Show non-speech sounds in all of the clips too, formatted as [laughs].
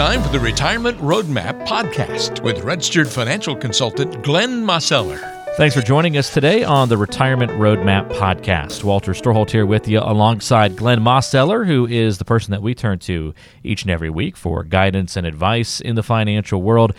time for the Retirement Roadmap podcast with registered financial consultant Glenn Mosseller. Thanks for joining us today on the Retirement Roadmap podcast. Walter Storholt here with you alongside Glenn Mosseller, who is the person that we turn to each and every week for guidance and advice in the financial world.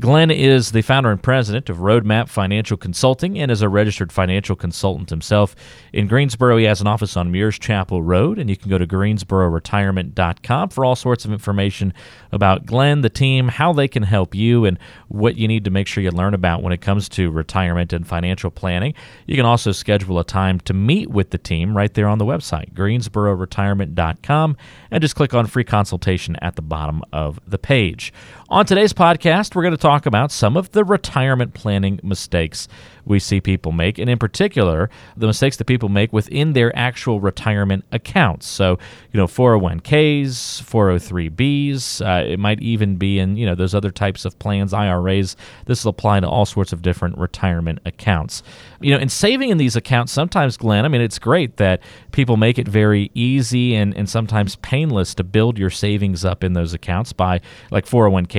Glenn is the founder and president of Roadmap Financial Consulting and is a registered financial consultant himself. In Greensboro, he has an office on Muirs Chapel Road, and you can go to greensbororetirement.com for all sorts of information about Glenn, the team, how they can help you, and what you need to make sure you learn about when it comes to retirement and financial planning. You can also schedule a time to meet with the team right there on the website, greensbororetirement.com, and just click on free consultation at the bottom of the page. On today's podcast, we're going to talk about some of the retirement planning mistakes we see people make, and in particular, the mistakes that people make within their actual retirement accounts. So, you know, 401ks, 403bs, uh, it might even be in, you know, those other types of plans, IRAs. This will apply to all sorts of different retirement accounts. You know, in saving in these accounts, sometimes, Glenn, I mean, it's great that people make it very easy and, and sometimes painless to build your savings up in those accounts by, like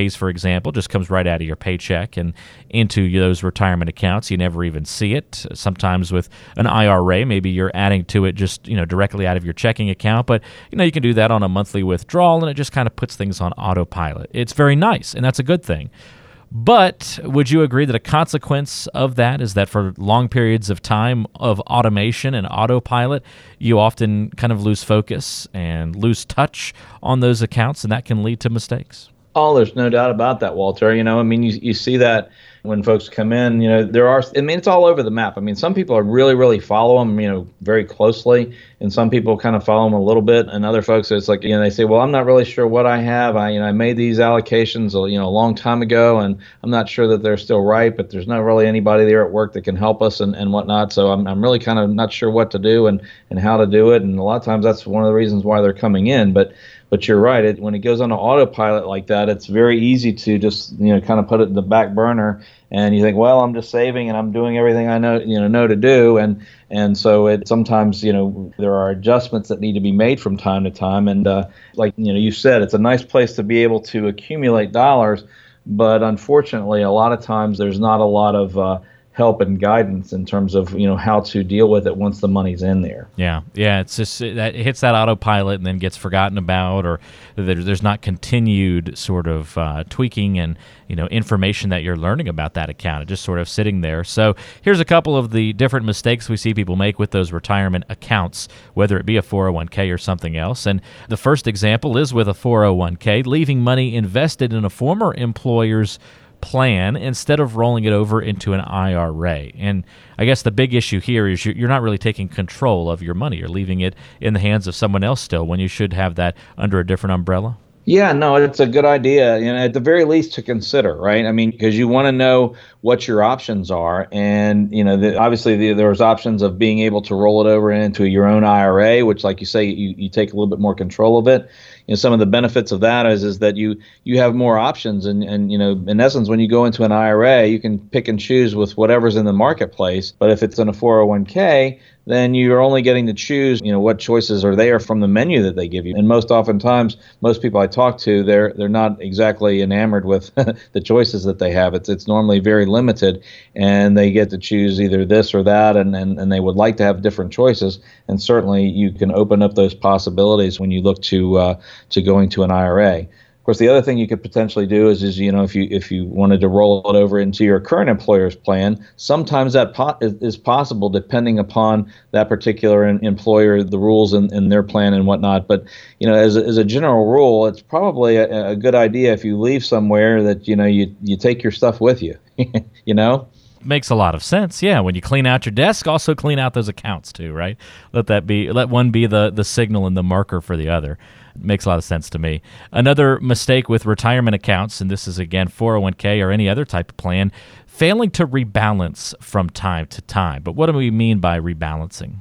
401ks, for example, just comes right out of your paycheck and into those retirement accounts. You never even see it. Sometimes with an IRA, maybe you're adding to it just you know directly out of your checking account, but you know you can do that on a monthly withdrawal, and it just kind of puts things on autopilot. It's very nice, and that's a good thing. But would you agree that a consequence of that is that for long periods of time of automation and autopilot, you often kind of lose focus and lose touch on those accounts, and that can lead to mistakes? Oh, there's no doubt about that, Walter. You know, I mean, you, you see that when folks come in. You know, there are. I mean, it's all over the map. I mean, some people are really, really follow them. You know, very closely, and some people kind of follow them a little bit, and other folks, it's like you know, they say, well, I'm not really sure what I have. I you know, I made these allocations, you know, a long time ago, and I'm not sure that they're still right. But there's not really anybody there at work that can help us and, and whatnot. So I'm I'm really kind of not sure what to do and and how to do it. And a lot of times that's one of the reasons why they're coming in. But but you're right. It, when it goes on autopilot like that, it's very easy to just you know kind of put it in the back burner, and you think, well, I'm just saving and I'm doing everything I know you know know to do, and and so it sometimes you know there are adjustments that need to be made from time to time, and uh, like you know you said, it's a nice place to be able to accumulate dollars, but unfortunately, a lot of times there's not a lot of uh, help and guidance in terms of you know how to deal with it once the money's in there. Yeah, yeah, it's just that it hits that autopilot and then gets forgotten about, or there's not continued sort of uh, tweaking and you know information that you're learning about that account. It's just sort of sitting there. So here's a couple of the different mistakes we see people make with those retirement accounts, whether it be a 401k or something else. And the first example is with a 401k, leaving money invested in a former employer's plan instead of rolling it over into an IRA. And I guess the big issue here is you're not really taking control of your money. You're leaving it in the hands of someone else still when you should have that under a different umbrella. Yeah, no, it's a good idea, and at the very least to consider, right? I mean, because you want to know what your options are, and you know, the, obviously the, there's options of being able to roll it over into your own IRA, which, like you say, you, you take a little bit more control of it you know some of the benefits of that is is that you you have more options and and you know in essence when you go into an IRA you can pick and choose with whatever's in the marketplace but if it's in a 401k then you're only getting to choose, you know, what choices are there from the menu that they give you. And most oftentimes, most people I talk to, they're they're not exactly enamored with [laughs] the choices that they have. It's it's normally very limited, and they get to choose either this or that, and, and, and they would like to have different choices. And certainly, you can open up those possibilities when you look to uh, to going to an IRA. Of course, the other thing you could potentially do is, is you know, if you if you wanted to roll it over into your current employer's plan, sometimes that po- is possible depending upon that particular employer, the rules in, in their plan and whatnot. But you know, as as a general rule, it's probably a, a good idea if you leave somewhere that you know you you take your stuff with you. [laughs] you know makes a lot of sense. Yeah, when you clean out your desk, also clean out those accounts too, right? Let that be let one be the the signal and the marker for the other. It Makes a lot of sense to me. Another mistake with retirement accounts, and this is again 401k or any other type of plan, failing to rebalance from time to time. But what do we mean by rebalancing?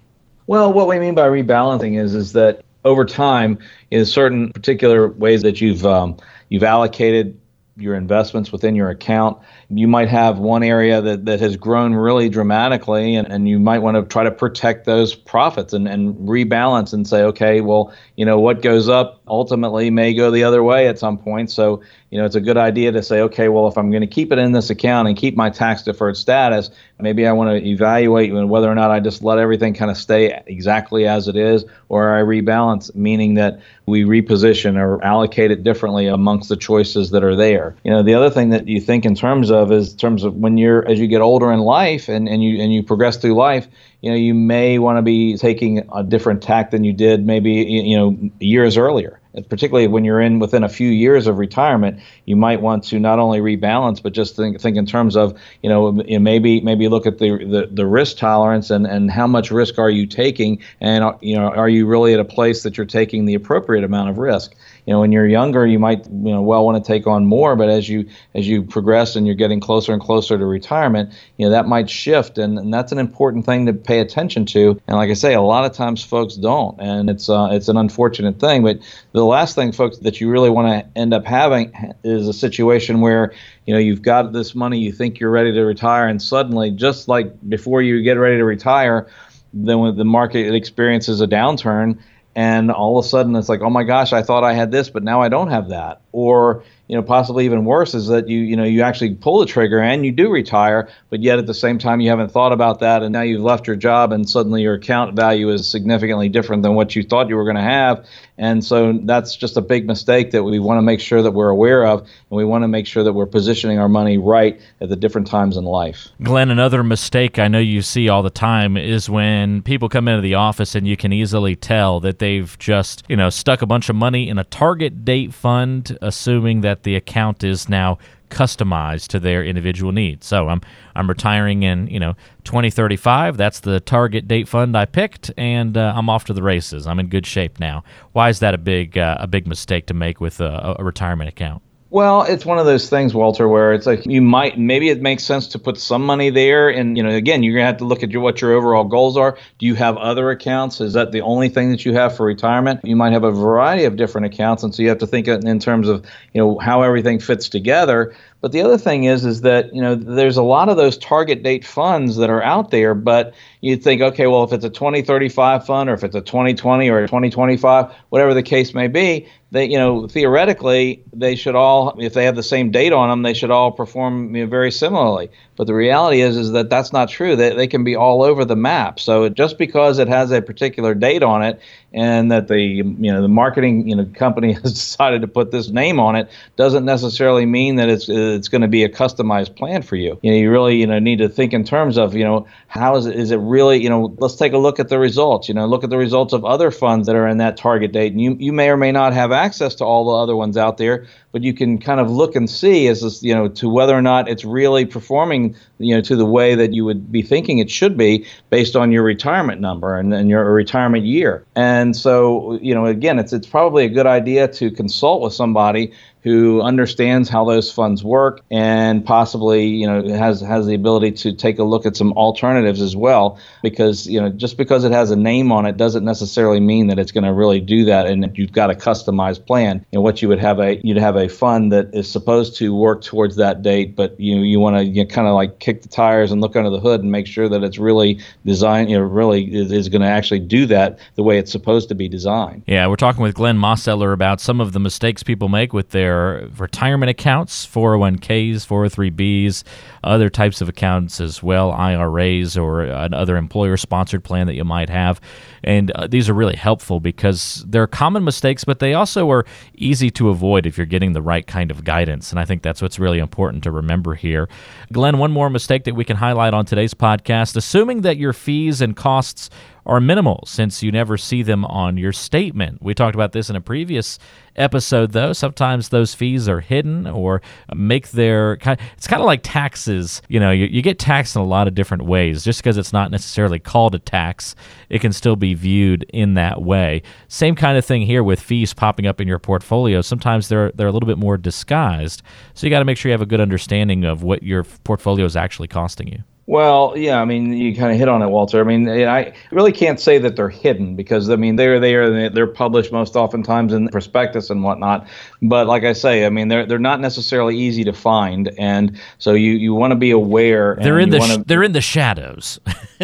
Well, what we mean by rebalancing is is that over time, in certain particular ways that you've um, you've allocated your investments within your account. You might have one area that, that has grown really dramatically, and, and you might want to try to protect those profits and, and rebalance and say, okay, well, you know, what goes up ultimately may go the other way at some point. So, you know, it's a good idea to say, okay, well, if I'm going to keep it in this account and keep my tax deferred status, maybe I want to evaluate whether or not I just let everything kind of stay exactly as it is, or I rebalance, meaning that we reposition or allocate it differently amongst the choices that are there. You know, the other thing that you think in terms of is in terms of when you're as you get older in life and, and you and you progress through life, you know, you may want to be taking a different tack than you did maybe you know years earlier particularly when you're in within a few years of retirement, you might want to not only rebalance, but just think, think in terms of, you know, maybe maybe look at the, the, the risk tolerance and, and how much risk are you taking, and uh, you know, are you really at a place that you're taking the appropriate amount of risk? You know when you're younger you might you know well want to take on more but as you as you progress and you're getting closer and closer to retirement you know that might shift and, and that's an important thing to pay attention to. And like i say a lot of times folks don't and it's uh, it's an unfortunate thing but the last thing folks that you really want to end up having is a situation where you know you've got this money you think you're ready to retire and suddenly just like before you get ready to retire then when the market experiences a downturn and all of a sudden it's like oh my gosh i thought i had this but now i don't have that or you know possibly even worse is that you you know you actually pull the trigger and you do retire but yet at the same time you haven't thought about that and now you've left your job and suddenly your account value is significantly different than what you thought you were going to have. And so that's just a big mistake that we want to make sure that we're aware of and we want to make sure that we're positioning our money right at the different times in life. Glenn another mistake i know you see all the time is when people come into the office and you can easily tell that they've just you know stuck a bunch of money in a target date fund assuming that the account is now customized to their individual needs. So I'm I'm retiring in you know 2035. That's the target date fund I picked, and uh, I'm off to the races. I'm in good shape now. Why is that a big uh, a big mistake to make with a, a retirement account? Well, it's one of those things, Walter, where it's like you might maybe it makes sense to put some money there, and you know, again, you're gonna have to look at your, what your overall goals are. Do you have other accounts? Is that the only thing that you have for retirement? You might have a variety of different accounts, and so you have to think in terms of you know how everything fits together. But the other thing is, is that you know there's a lot of those target date funds that are out there, but you think, okay, well, if it's a 2035 fund or if it's a 2020 or a 2025, whatever the case may be, they, you know, theoretically, they should all, if they have the same date on them, they should all perform you know, very similarly. But the reality is, is that that's not true. They, they can be all over the map. So just because it has a particular date on it, and that the you know the marketing you know company [laughs] has decided to put this name on it, doesn't necessarily mean that it's it's going to be a customized plan for you. You know, you really you know need to think in terms of you know how is it is it really you know let's take a look at the results. You know, look at the results of other funds that are in that target date, and you you may or may not have access to all the other ones out there, but you can kind of look and see as this, you know to whether or not it's really performing you know to the way that you would be thinking it should be based on your retirement number and, and your retirement year. And so you know again, it's it's probably a good idea to consult with somebody who understands how those funds work and possibly you know has has the ability to take a look at some alternatives as well because you know just because it has a name on it doesn't necessarily mean that it's going to really do that. And you've got a customized plan know what you would have a you'd have a fund that is supposed to work towards that date but you you want to you know, kind of like kick the tires and look under the hood and make sure that it's really designed you know really is, is going to actually do that the way it's supposed to be designed. Yeah we're talking with Glenn Mosseller about some of the mistakes people make with their their retirement accounts, 401ks, 403bs, other types of accounts as well, IRAs or another employer sponsored plan that you might have. And uh, these are really helpful because they're common mistakes, but they also are easy to avoid if you're getting the right kind of guidance. And I think that's what's really important to remember here. Glenn, one more mistake that we can highlight on today's podcast assuming that your fees and costs are minimal since you never see them on your statement. We talked about this in a previous episode, though. Sometimes those fees are hidden or make their. It's kind of like taxes. You know, you, you get taxed in a lot of different ways. Just because it's not necessarily called a tax, it can still be viewed in that way. Same kind of thing here with fees popping up in your portfolio. Sometimes they're they're a little bit more disguised. So you got to make sure you have a good understanding of what your portfolio is actually costing you. Well, yeah, I mean, you kind of hit on it, Walter. I mean, I really can't say that they're hidden because I mean they're there, they're published most oftentimes in prospectus and whatnot. But like I say, I mean they're they're not necessarily easy to find, and so you you want to be aware. They're in the wanna, sh- they're in the shadows. [laughs]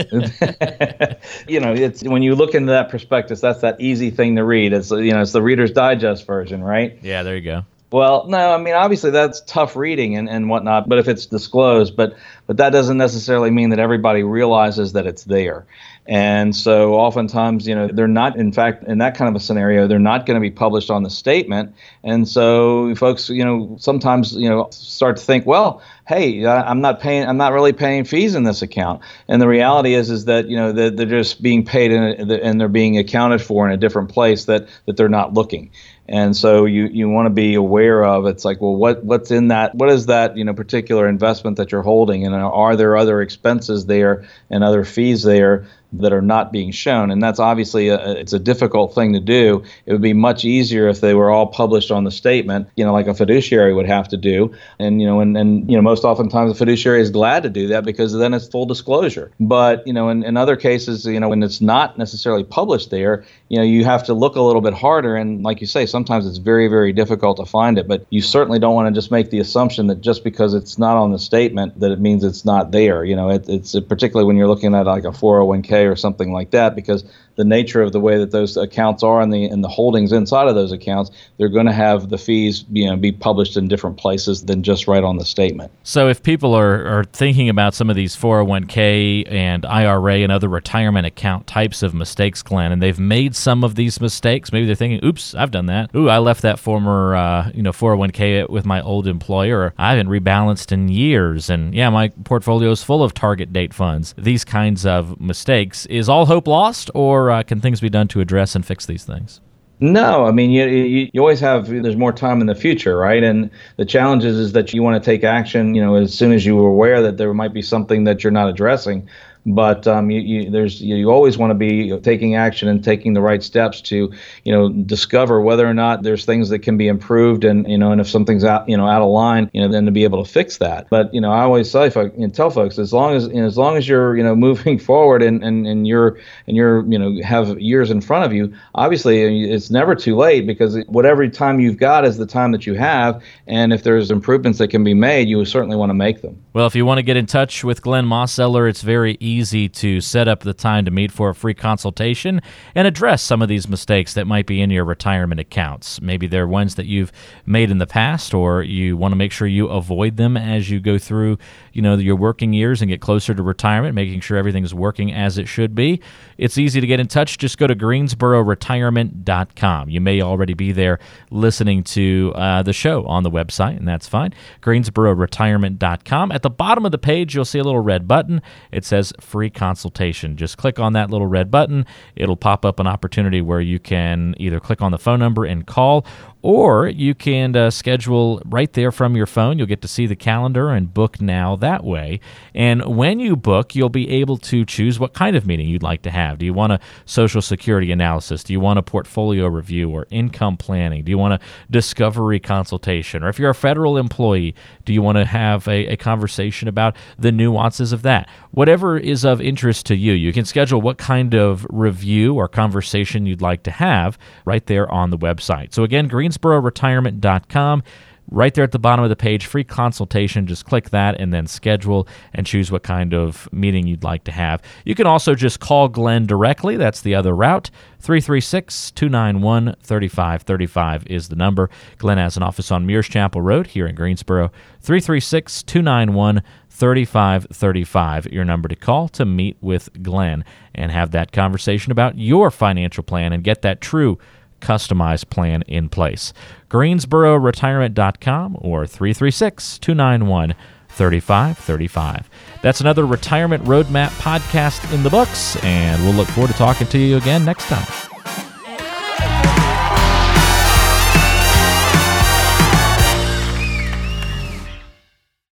you know, it's when you look into that prospectus, that's that easy thing to read. It's you know, it's the Reader's Digest version, right? Yeah, there you go. Well, no, I mean obviously that's tough reading and, and whatnot, but if it's disclosed, but but that doesn't necessarily mean that everybody realizes that it's there. And so oftentimes, you know, they're not in fact in that kind of a scenario, they're not going to be published on the statement. And so folks, you know, sometimes, you know, start to think, well, hey, I'm not paying I'm not really paying fees in this account. And the reality is is that, you know, they're, they're just being paid in a, and they're being accounted for in a different place that that they're not looking and so you you want to be aware of it's like well what what's in that what is that you know particular investment that you're holding? And are there other expenses there and other fees there that are not being shown? And that's obviously a, it's a difficult thing to do. It would be much easier if they were all published on the statement you know like a fiduciary would have to do. And you know and, and you know most oftentimes a fiduciary is glad to do that because then it's full disclosure. But you know in, in other cases you know when it's not necessarily published there you know you have to look a little bit harder. And like you say sometimes it's very very difficult to find it but you certainly don't want to just make the assumption that just because it's not on the statement that it means it's not there you know it, it's particularly when you're looking at like a 401k or something like that because the nature of the way that those accounts are and the and the holdings inside of those accounts, they're going to have the fees you know be published in different places than just right on the statement. So if people are, are thinking about some of these 401k and IRA and other retirement account types of mistakes, Glenn, and they've made some of these mistakes, maybe they're thinking, "Oops, I've done that. Ooh, I left that former uh, you know 401k with my old employer. I haven't rebalanced in years, and yeah, my portfolio is full of target date funds." These kinds of mistakes is all hope lost, or uh, can things be done to address and fix these things? No, I mean you, you, you always have there's more time in the future, right? And the challenge is, is that you want to take action, you know, as soon as you are aware that there might be something that you're not addressing but um, you, you, there's you always want to be taking action and taking the right steps to you know discover whether or not there's things that can be improved and you know and if something's out you know out of line you know then to be able to fix that. But you know I always say you know, tell folks as long as you know, as long as you're you know [laughs] moving forward and, and and you're and you're you know have years in front of you obviously it's never too late because whatever time you've got is the time that you have. And if there's improvements that can be made you certainly want to make them well if you want to get in touch with Glenn Mosseller it's very easy to set up the time to meet for a free consultation and address some of these mistakes that might be in your retirement accounts. Maybe they're ones that you've made in the past or you want to make sure you avoid them as you go through, you know, your working years and get closer to retirement, making sure everything's working as it should be. It's easy to get in touch. Just go to greensbororetirement.com. You may already be there listening to uh, the show on the website, and that's fine. greensbororetirement.com. At the bottom of the page, you'll see a little red button. It says free consultation. Just click on that little red button. It'll pop up an opportunity where you can either click on the phone number and call or you can uh, schedule right there from your phone. You'll get to see the calendar and book now that way. And when you book, you'll be able to choose what kind of meeting you'd like to have. Do you want a social security analysis? Do you want a portfolio review or income planning? Do you want a discovery consultation? Or if you're a federal employee, do you want to have a, a conversation about the nuances of that? Whatever is of interest to you, you can schedule what kind of review or conversation you'd like to have right there on the website. So, again, Green greensbororetirement.com. Right there at the bottom of the page, free consultation. Just click that and then schedule and choose what kind of meeting you'd like to have. You can also just call Glenn directly. That's the other route. 336 291 3535 is the number. Glenn has an office on Muirs Chapel Road here in Greensboro. 336 291 3535, your number to call to meet with Glenn and have that conversation about your financial plan and get that true customized plan in place. GreensboroRetirement.com or 336 291 3535. That's another Retirement Roadmap podcast in the books, and we'll look forward to talking to you again next time.